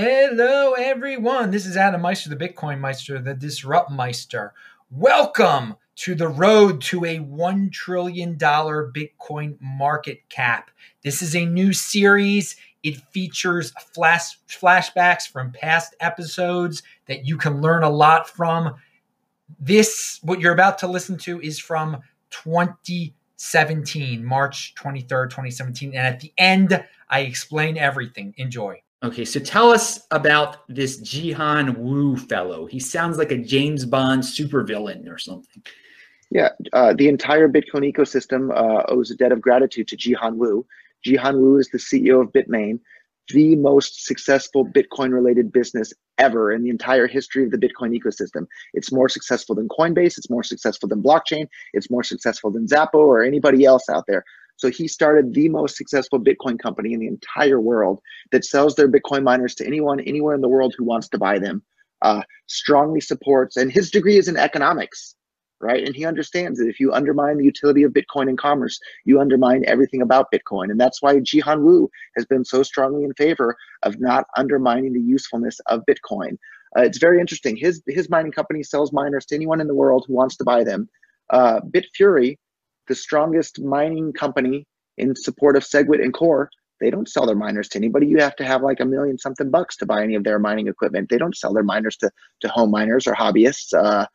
Hello, everyone. This is Adam Meister, the Bitcoin Meister, the Disrupt Meister. Welcome to the road to a $1 trillion Bitcoin market cap. This is a new series. It features flash, flashbacks from past episodes that you can learn a lot from. This, what you're about to listen to, is from 2017, March 23rd, 2017. And at the end, I explain everything. Enjoy. Okay, so tell us about this Jihan Wu fellow. He sounds like a James Bond supervillain or something. Yeah, uh, the entire Bitcoin ecosystem uh, owes a debt of gratitude to Jihan Wu. Jihan Wu is the CEO of Bitmain, the most successful Bitcoin related business ever in the entire history of the Bitcoin ecosystem. It's more successful than Coinbase, it's more successful than blockchain, it's more successful than Xapo or anybody else out there. So he started the most successful Bitcoin company in the entire world that sells their Bitcoin miners to anyone, anywhere in the world who wants to buy them. Uh, strongly supports, and his degree is in economics, right? And he understands that if you undermine the utility of Bitcoin in commerce, you undermine everything about Bitcoin. And that's why Jihan Wu has been so strongly in favor of not undermining the usefulness of Bitcoin. Uh, it's very interesting. His his mining company sells miners to anyone in the world who wants to buy them. Uh, Bitfury the strongest mining company in support of SegWit and Core, they don't sell their miners to anybody. You have to have like a million something bucks to buy any of their mining equipment. They don't sell their miners to, to home miners or hobbyists. Uh,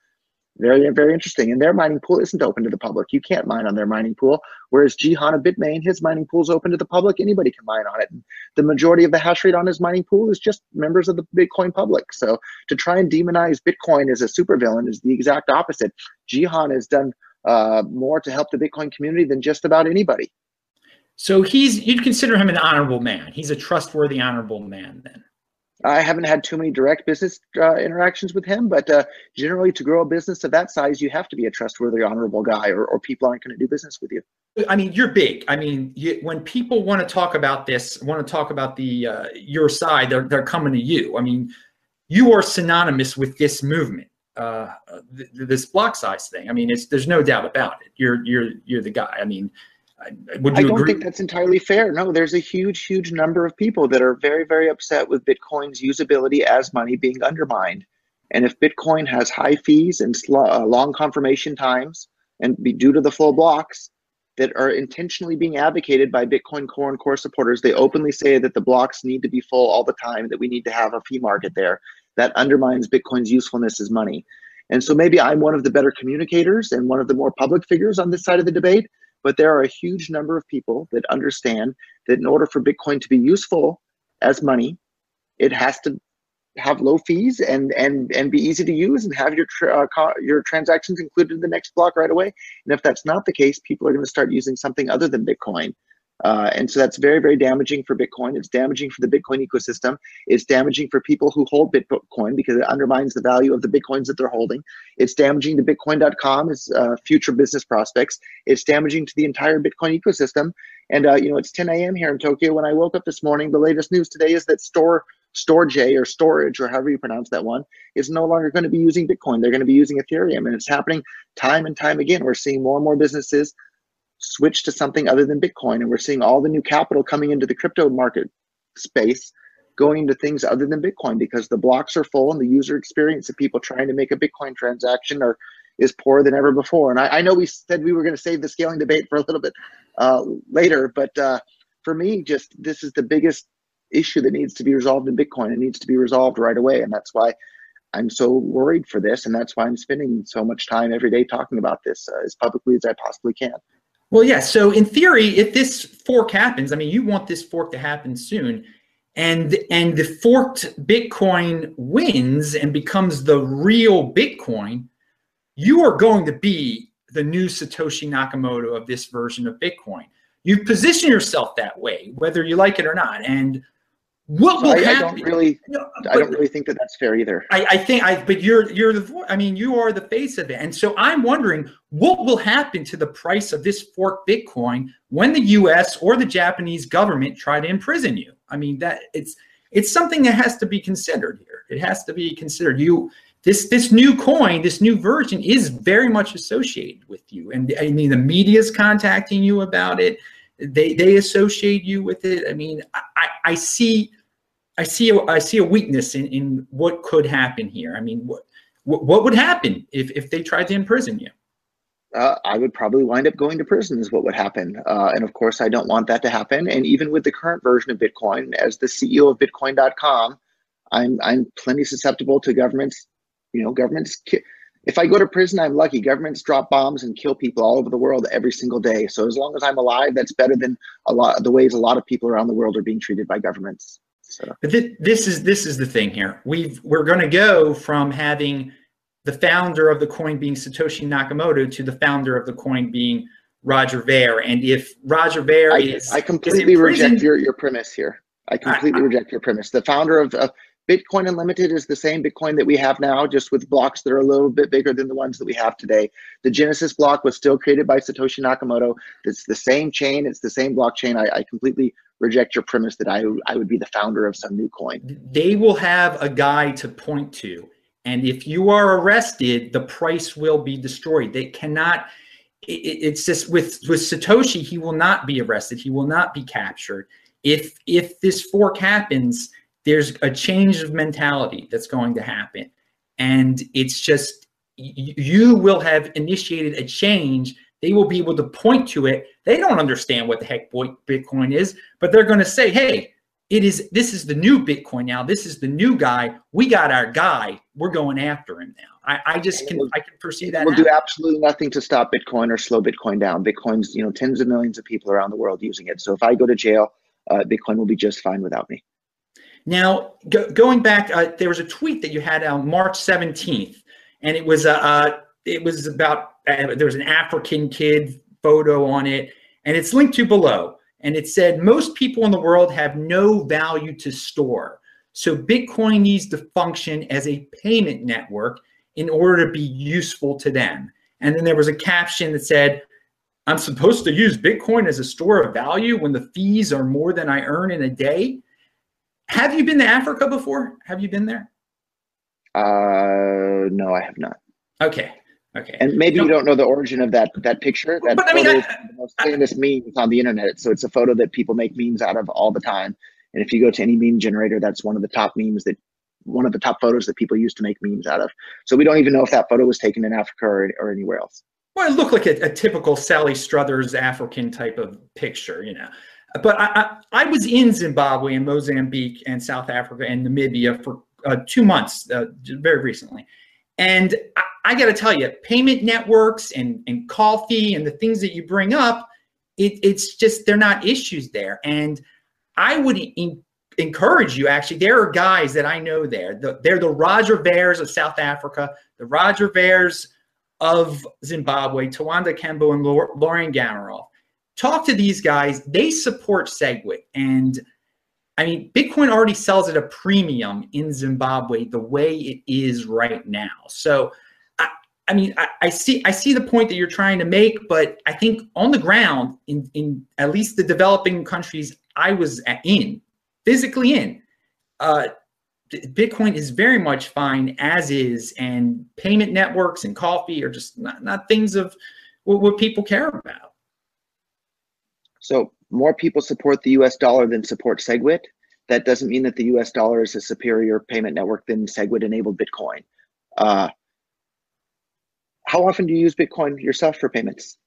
very, very interesting. And their mining pool isn't open to the public. You can't mine on their mining pool. Whereas Jihan of Bitmain, his mining pool is open to the public. Anybody can mine on it. The majority of the hash rate on his mining pool is just members of the Bitcoin public. So to try and demonize Bitcoin as a supervillain is the exact opposite. Jihan has done uh, more to help the Bitcoin community than just about anybody. So he's you'd consider him an honorable man. He's a trustworthy, honorable man. Then I haven't had too many direct business uh, interactions with him, but uh, generally, to grow a business of that size, you have to be a trustworthy, honorable guy, or, or people aren't going to do business with you. I mean, you're big. I mean, you, when people want to talk about this, want to talk about the uh, your side, they're they're coming to you. I mean, you are synonymous with this movement uh, th- this block size thing. I mean, it's there's no doubt about it. You're you're you're the guy. I mean, would you I don't agree? think that's entirely fair. No, there's a huge, huge number of people that are very, very upset with Bitcoin's usability as money being undermined. And if Bitcoin has high fees and sl- uh, long confirmation times, and be due to the full blocks that are intentionally being advocated by Bitcoin Core and Core supporters, they openly say that the blocks need to be full all the time, that we need to have a fee market there that undermines Bitcoin's usefulness as money. And so maybe I'm one of the better communicators and one of the more public figures on this side of the debate, but there are a huge number of people that understand that in order for Bitcoin to be useful as money, it has to have low fees and and and be easy to use and have your tra- uh, your transactions included in the next block right away. And if that's not the case, people are going to start using something other than Bitcoin. Uh, and so that's very, very damaging for Bitcoin. It's damaging for the Bitcoin ecosystem. It's damaging for people who hold Bitcoin because it undermines the value of the Bitcoins that they're holding. It's damaging to Bitcoin.com, its uh, future business prospects. It's damaging to the entire Bitcoin ecosystem. And, uh, you know, it's 10 a.m. here in Tokyo. When I woke up this morning, the latest news today is that Store Storj or Storage or however you pronounce that one is no longer going to be using Bitcoin. They're going to be using Ethereum. And it's happening time and time again. We're seeing more and more businesses switch to something other than Bitcoin. And we're seeing all the new capital coming into the crypto market space going into things other than Bitcoin because the blocks are full and the user experience of people trying to make a Bitcoin transaction are is poorer than ever before. And I, I know we said we were going to save the scaling debate for a little bit uh, later, but uh, for me, just this is the biggest issue that needs to be resolved in Bitcoin. It needs to be resolved right away, and that's why I'm so worried for this, and that's why I'm spending so much time every day talking about this uh, as publicly as I possibly can. Well, yeah. So in theory, if this fork happens, I mean, you want this fork to happen soon, and and the forked Bitcoin wins and becomes the real Bitcoin, you are going to be the new Satoshi Nakamoto of this version of Bitcoin. You position yourself that way, whether you like it or not, and what so will I, happen? I don't really, no, I don't really think that that's fair either. I, I, think I, but you're you're the, I mean, you are the face of it, and so I'm wondering what will happen to the price of this fork Bitcoin when the U.S. or the Japanese government try to imprison you. I mean, that it's it's something that has to be considered here. It has to be considered. You this this new coin, this new version is very much associated with you, and I mean, the media's contacting you about it they they associate you with it. I mean, I, I see I see a, I see a weakness in, in what could happen here. I mean, what what would happen if if they tried to imprison you? Uh, I would probably wind up going to prison, is what would happen. Uh, and of course, I don't want that to happen. And even with the current version of Bitcoin, as the CEO of Bitcoin.com, I'm I'm plenty susceptible to governments. You know, governments. If I go to prison, I'm lucky. Governments drop bombs and kill people all over the world every single day. So as long as I'm alive, that's better than a lot the ways a lot of people around the world are being treated by governments. So. But th- this is this is the thing here. We've we're going to go from having the founder of the coin being Satoshi Nakamoto to the founder of the coin being Roger Ver. And if Roger Ver I, is, I completely is reject your, your premise here. I completely I, reject your premise. The founder of uh, Bitcoin Unlimited is the same Bitcoin that we have now, just with blocks that are a little bit bigger than the ones that we have today. The Genesis block was still created by Satoshi Nakamoto. It's the same chain. It's the same blockchain. I, I completely reject your premise that I, I would be the founder of some new coin. They will have a guy to point to and if you are arrested, the price will be destroyed. They cannot, it, it's just with, with Satoshi, he will not be arrested. He will not be captured. If, if this fork happens, there's a change of mentality that's going to happen. And it's just, you will have initiated a change. They will be able to point to it. They don't understand what the heck Bitcoin is, but they're going to say, hey, it is this is the new Bitcoin now. This is the new guy. We got our guy. We're going after him now. I, I just can I can foresee that. We'll do absolutely nothing to stop Bitcoin or slow Bitcoin down. Bitcoin's you know tens of millions of people around the world using it. So if I go to jail, uh, Bitcoin will be just fine without me. Now go, going back, uh, there was a tweet that you had on March seventeenth, and it was uh, uh it was about uh, there was an African kid photo on it, and it's linked to below and it said most people in the world have no value to store. So Bitcoin needs to function as a payment network in order to be useful to them. And then there was a caption that said, I'm supposed to use Bitcoin as a store of value when the fees are more than I earn in a day. Have you been to Africa before? Have you been there? Uh, no, I have not. Okay. Okay. And maybe you don't know the origin of that that picture. That but, I mean, I, the most famous I, memes on the internet. So it's a photo that people make memes out of all the time. And if you go to any meme generator, that's one of the top memes that one of the top photos that people use to make memes out of. So we don't even know if that photo was taken in Africa or, or anywhere else. Well, it looked like a, a, typical Sally Struthers African type of picture, you know. But I, I, I, was in Zimbabwe and Mozambique and South Africa and Namibia for uh, two months, uh, very recently. And I, I got to tell you, payment networks and, and coffee and the things that you bring up, it, it's just, they're not issues there. And I would in, encourage you, actually, there are guys that I know there. The, they're the Roger Vers of South Africa, the Roger Vers of Zimbabwe, Tawanda Kembo and Lauren Gamaroff. Talk to these guys. They support SegWit. And I mean, Bitcoin already sells at a premium in Zimbabwe the way it is right now. So I I mean, I, I, see I see the point that you're trying to make, but I think on the ground, in in at least the developing countries I was in, physically in, uh, Bitcoin is very much fine as is, and payment networks and coffee are just not, not things of what, what people care about. So more people support the U.S. dollar than support SegWit. That doesn't mean that the U.S. dollar is a superior payment network than SegWit-enabled Bitcoin. Uh, how often do you use Bitcoin yourself for payments?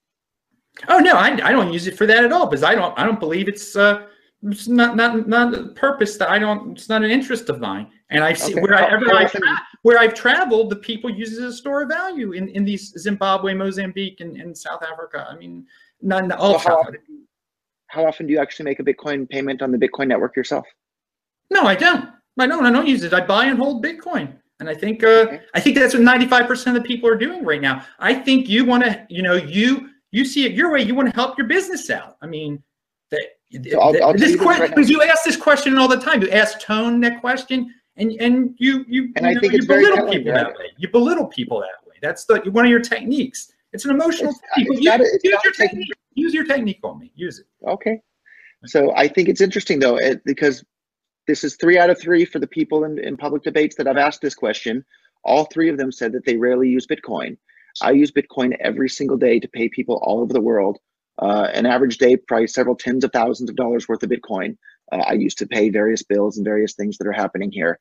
Oh no, I, I don't use it for that at all because I don't I don't believe it's uh it's not not not a purpose that I don't it's not an interest of mine. And I've seen okay. wherever I tra- where I've traveled, the people use it as a store of value in, in these Zimbabwe, Mozambique, and, and South Africa. I mean, none all so how, often, how often do you actually make a Bitcoin payment on the Bitcoin network yourself? No, I don't. I don't. I don't use it. I buy and hold Bitcoin. And I think uh, okay. I think that's what 95% of the people are doing right now. I think you want to, you know, you you see it your way. You want to help your business out. I mean, the, so I'll, I'll this question because you ask this question all the time. You ask Tone that question, and and you you and you I know, think you belittle people that way. You belittle people that way. That's the one of your techniques. It's an emotional it's, technique. It's use, use your technique. Use your technique on me. Use it. Okay. So I think it's interesting though, it, because this is three out of three for the people in, in public debates that I've asked this question. All three of them said that they rarely use Bitcoin. I use Bitcoin every single day to pay people all over the world. Uh, an average day, probably several tens of thousands of dollars worth of Bitcoin. Uh, I use to pay various bills and various things that are happening here.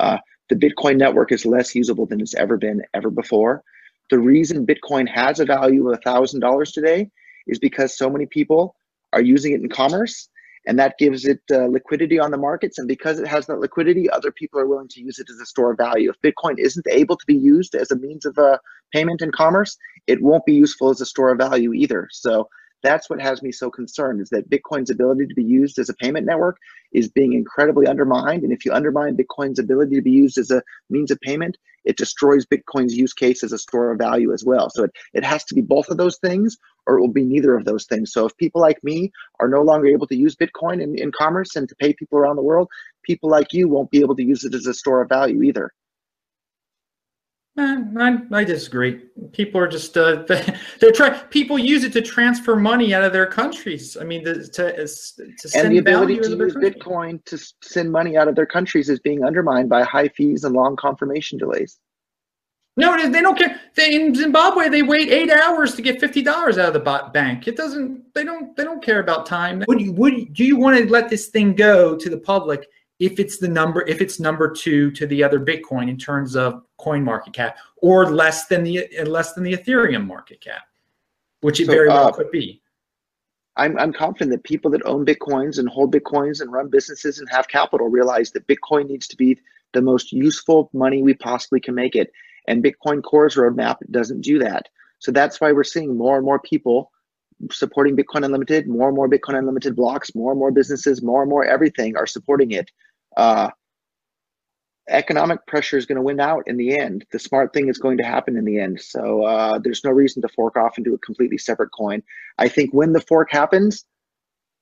Uh, the Bitcoin network is less usable than it's ever been ever before. The reason Bitcoin has a value of $1,000 today is because so many people are using it in commerce and that gives it uh, liquidity on the markets. And because it has that liquidity, other people are willing to use it as a store of value. If Bitcoin isn't able to be used as a means of uh, payment in commerce, it won't be useful as a store of value either. So that's what has me so concerned is that Bitcoin's ability to be used as a payment network is being incredibly undermined. And if you undermine Bitcoin's ability to be used as a means of payment, it destroys Bitcoin's use case as a store of value as well. So it, it has to be both of those things, or it will be neither of those things. So if people like me are no longer able to use Bitcoin in, in commerce and to pay people around the world, people like you won't be able to use it as a store of value either. I, I disagree. People are just uh, they're trying. People use it to transfer money out of their countries. I mean, to to, to send and the ability to use Bitcoin to send money out of their countries is being undermined by high fees and long confirmation delays. No, they don't care. They, in Zimbabwe, they wait eight hours to get fifty dollars out of the bank. It doesn't. They don't. They don't care about time. Would you? Would do you want to let this thing go to the public if it's the number if it's number two to the other bitcoin in terms of coin market cap or less than the less than the ethereum market cap which it so, very well uh, could be. I'm, I'm confident that people that own bitcoins and hold bitcoins and run businesses and have capital realize that bitcoin needs to be the most useful money we possibly can make it. And bitcoin core's roadmap doesn't do that. So that's why we're seeing more and more people supporting bitcoin unlimited. More and more bitcoin unlimited blocks more and more businesses more and more everything are supporting it uh, economic pressure is going to win out in the end. The smart thing is going to happen in the end. So uh, there's no reason to fork off into a completely separate coin. I think when the fork happens,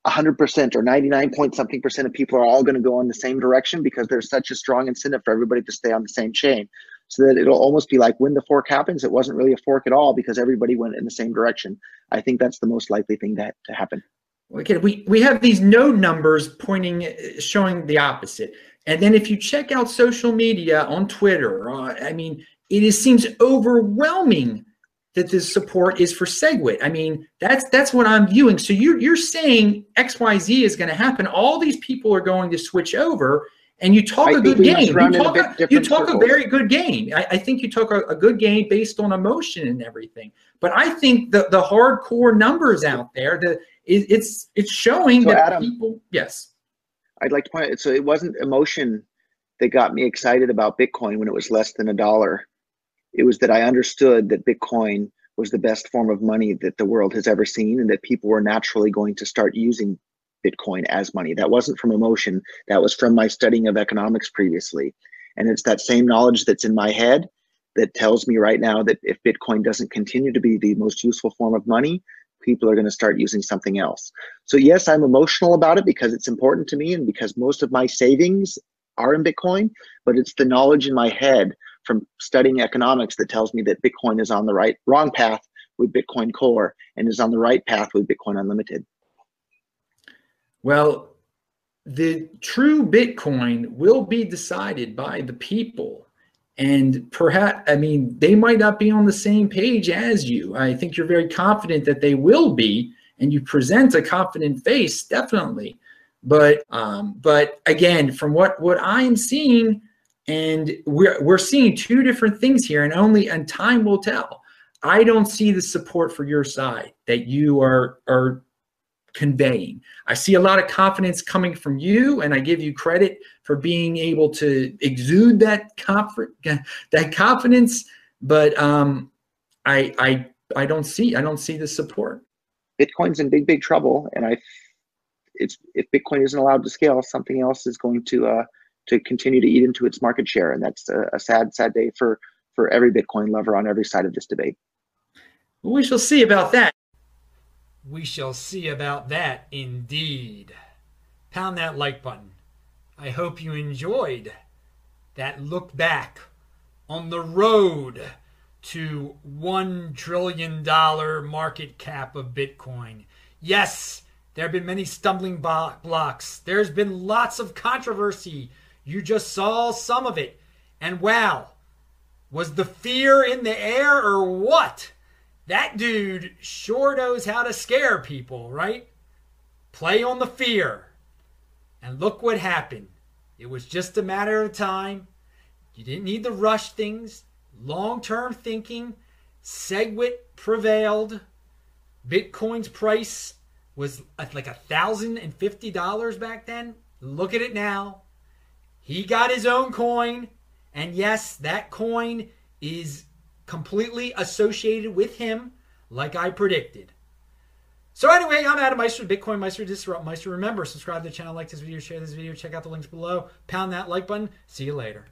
100% or 99 point something percent of people are all going to go in the same direction because there's such a strong incentive for everybody to stay on the same chain. So that it'll almost be like when the fork happens, it wasn't really a fork at all because everybody went in the same direction. I think that's the most likely thing to, to happen. Okay, we, we have these node numbers pointing, showing the opposite. And then if you check out social media on Twitter, uh, I mean, it is, seems overwhelming that this support is for SegWit. I mean, that's that's what I'm viewing. So you're you're saying XYZ is going to happen. All these people are going to switch over, and you talk I a good game. You talk, a, you talk a, very good game. I, I think you talk a, a, good game based on emotion and everything. But I think the the hardcore numbers out there, the it, it's it's showing so that Adam, people. Yes, I'd like to point out. So it wasn't emotion that got me excited about Bitcoin when it was less than a dollar. It was that I understood that Bitcoin was the best form of money that the world has ever seen, and that people were naturally going to start using Bitcoin as money. That wasn't from emotion. That was from my studying of economics previously. And it's that same knowledge that's in my head that tells me right now that if Bitcoin doesn't continue to be the most useful form of money, people are going to start using something else. So yes, I'm emotional about it because it's important to me and because most of my savings are in Bitcoin, but it's the knowledge in my head from studying economics that tells me that Bitcoin is on the right wrong path with Bitcoin Core and is on the right path with Bitcoin Unlimited. Well, the true Bitcoin will be decided by the people and perhaps, I mean, they might not be on the same page as you. I think you're very confident that they will be, and you present a confident face, definitely. But, um, but again, from what what I'm seeing, and we're we're seeing two different things here, and only and time will tell. I don't see the support for your side that you are are conveying. I see a lot of confidence coming from you, and I give you credit for being able to exude that comfort, that confidence. But um, I, I, I don't see, I don't see the support. Bitcoin's in big, big trouble, and I, it's if Bitcoin isn't allowed to scale, something else is going to uh, to continue to eat into its market share, and that's a, a sad, sad day for for every Bitcoin lover on every side of this debate. We shall see about that. We shall see about that indeed. Pound that like button. I hope you enjoyed that look back on the road to $1 trillion market cap of Bitcoin. Yes, there have been many stumbling blocks. There's been lots of controversy. You just saw some of it. And wow, was the fear in the air or what? That dude sure knows how to scare people, right? Play on the fear. And look what happened. It was just a matter of time. You didn't need to rush things. Long term thinking. SegWit prevailed. Bitcoin's price was like a thousand and fifty dollars back then. Look at it now. He got his own coin, and yes, that coin is completely associated with him, like I predicted. So anyway, I'm Adam Meister, Bitcoin Meister, Disrupt Meister. Remember, subscribe to the channel, like this video, share this video, check out the links below, pound that like button. See you later.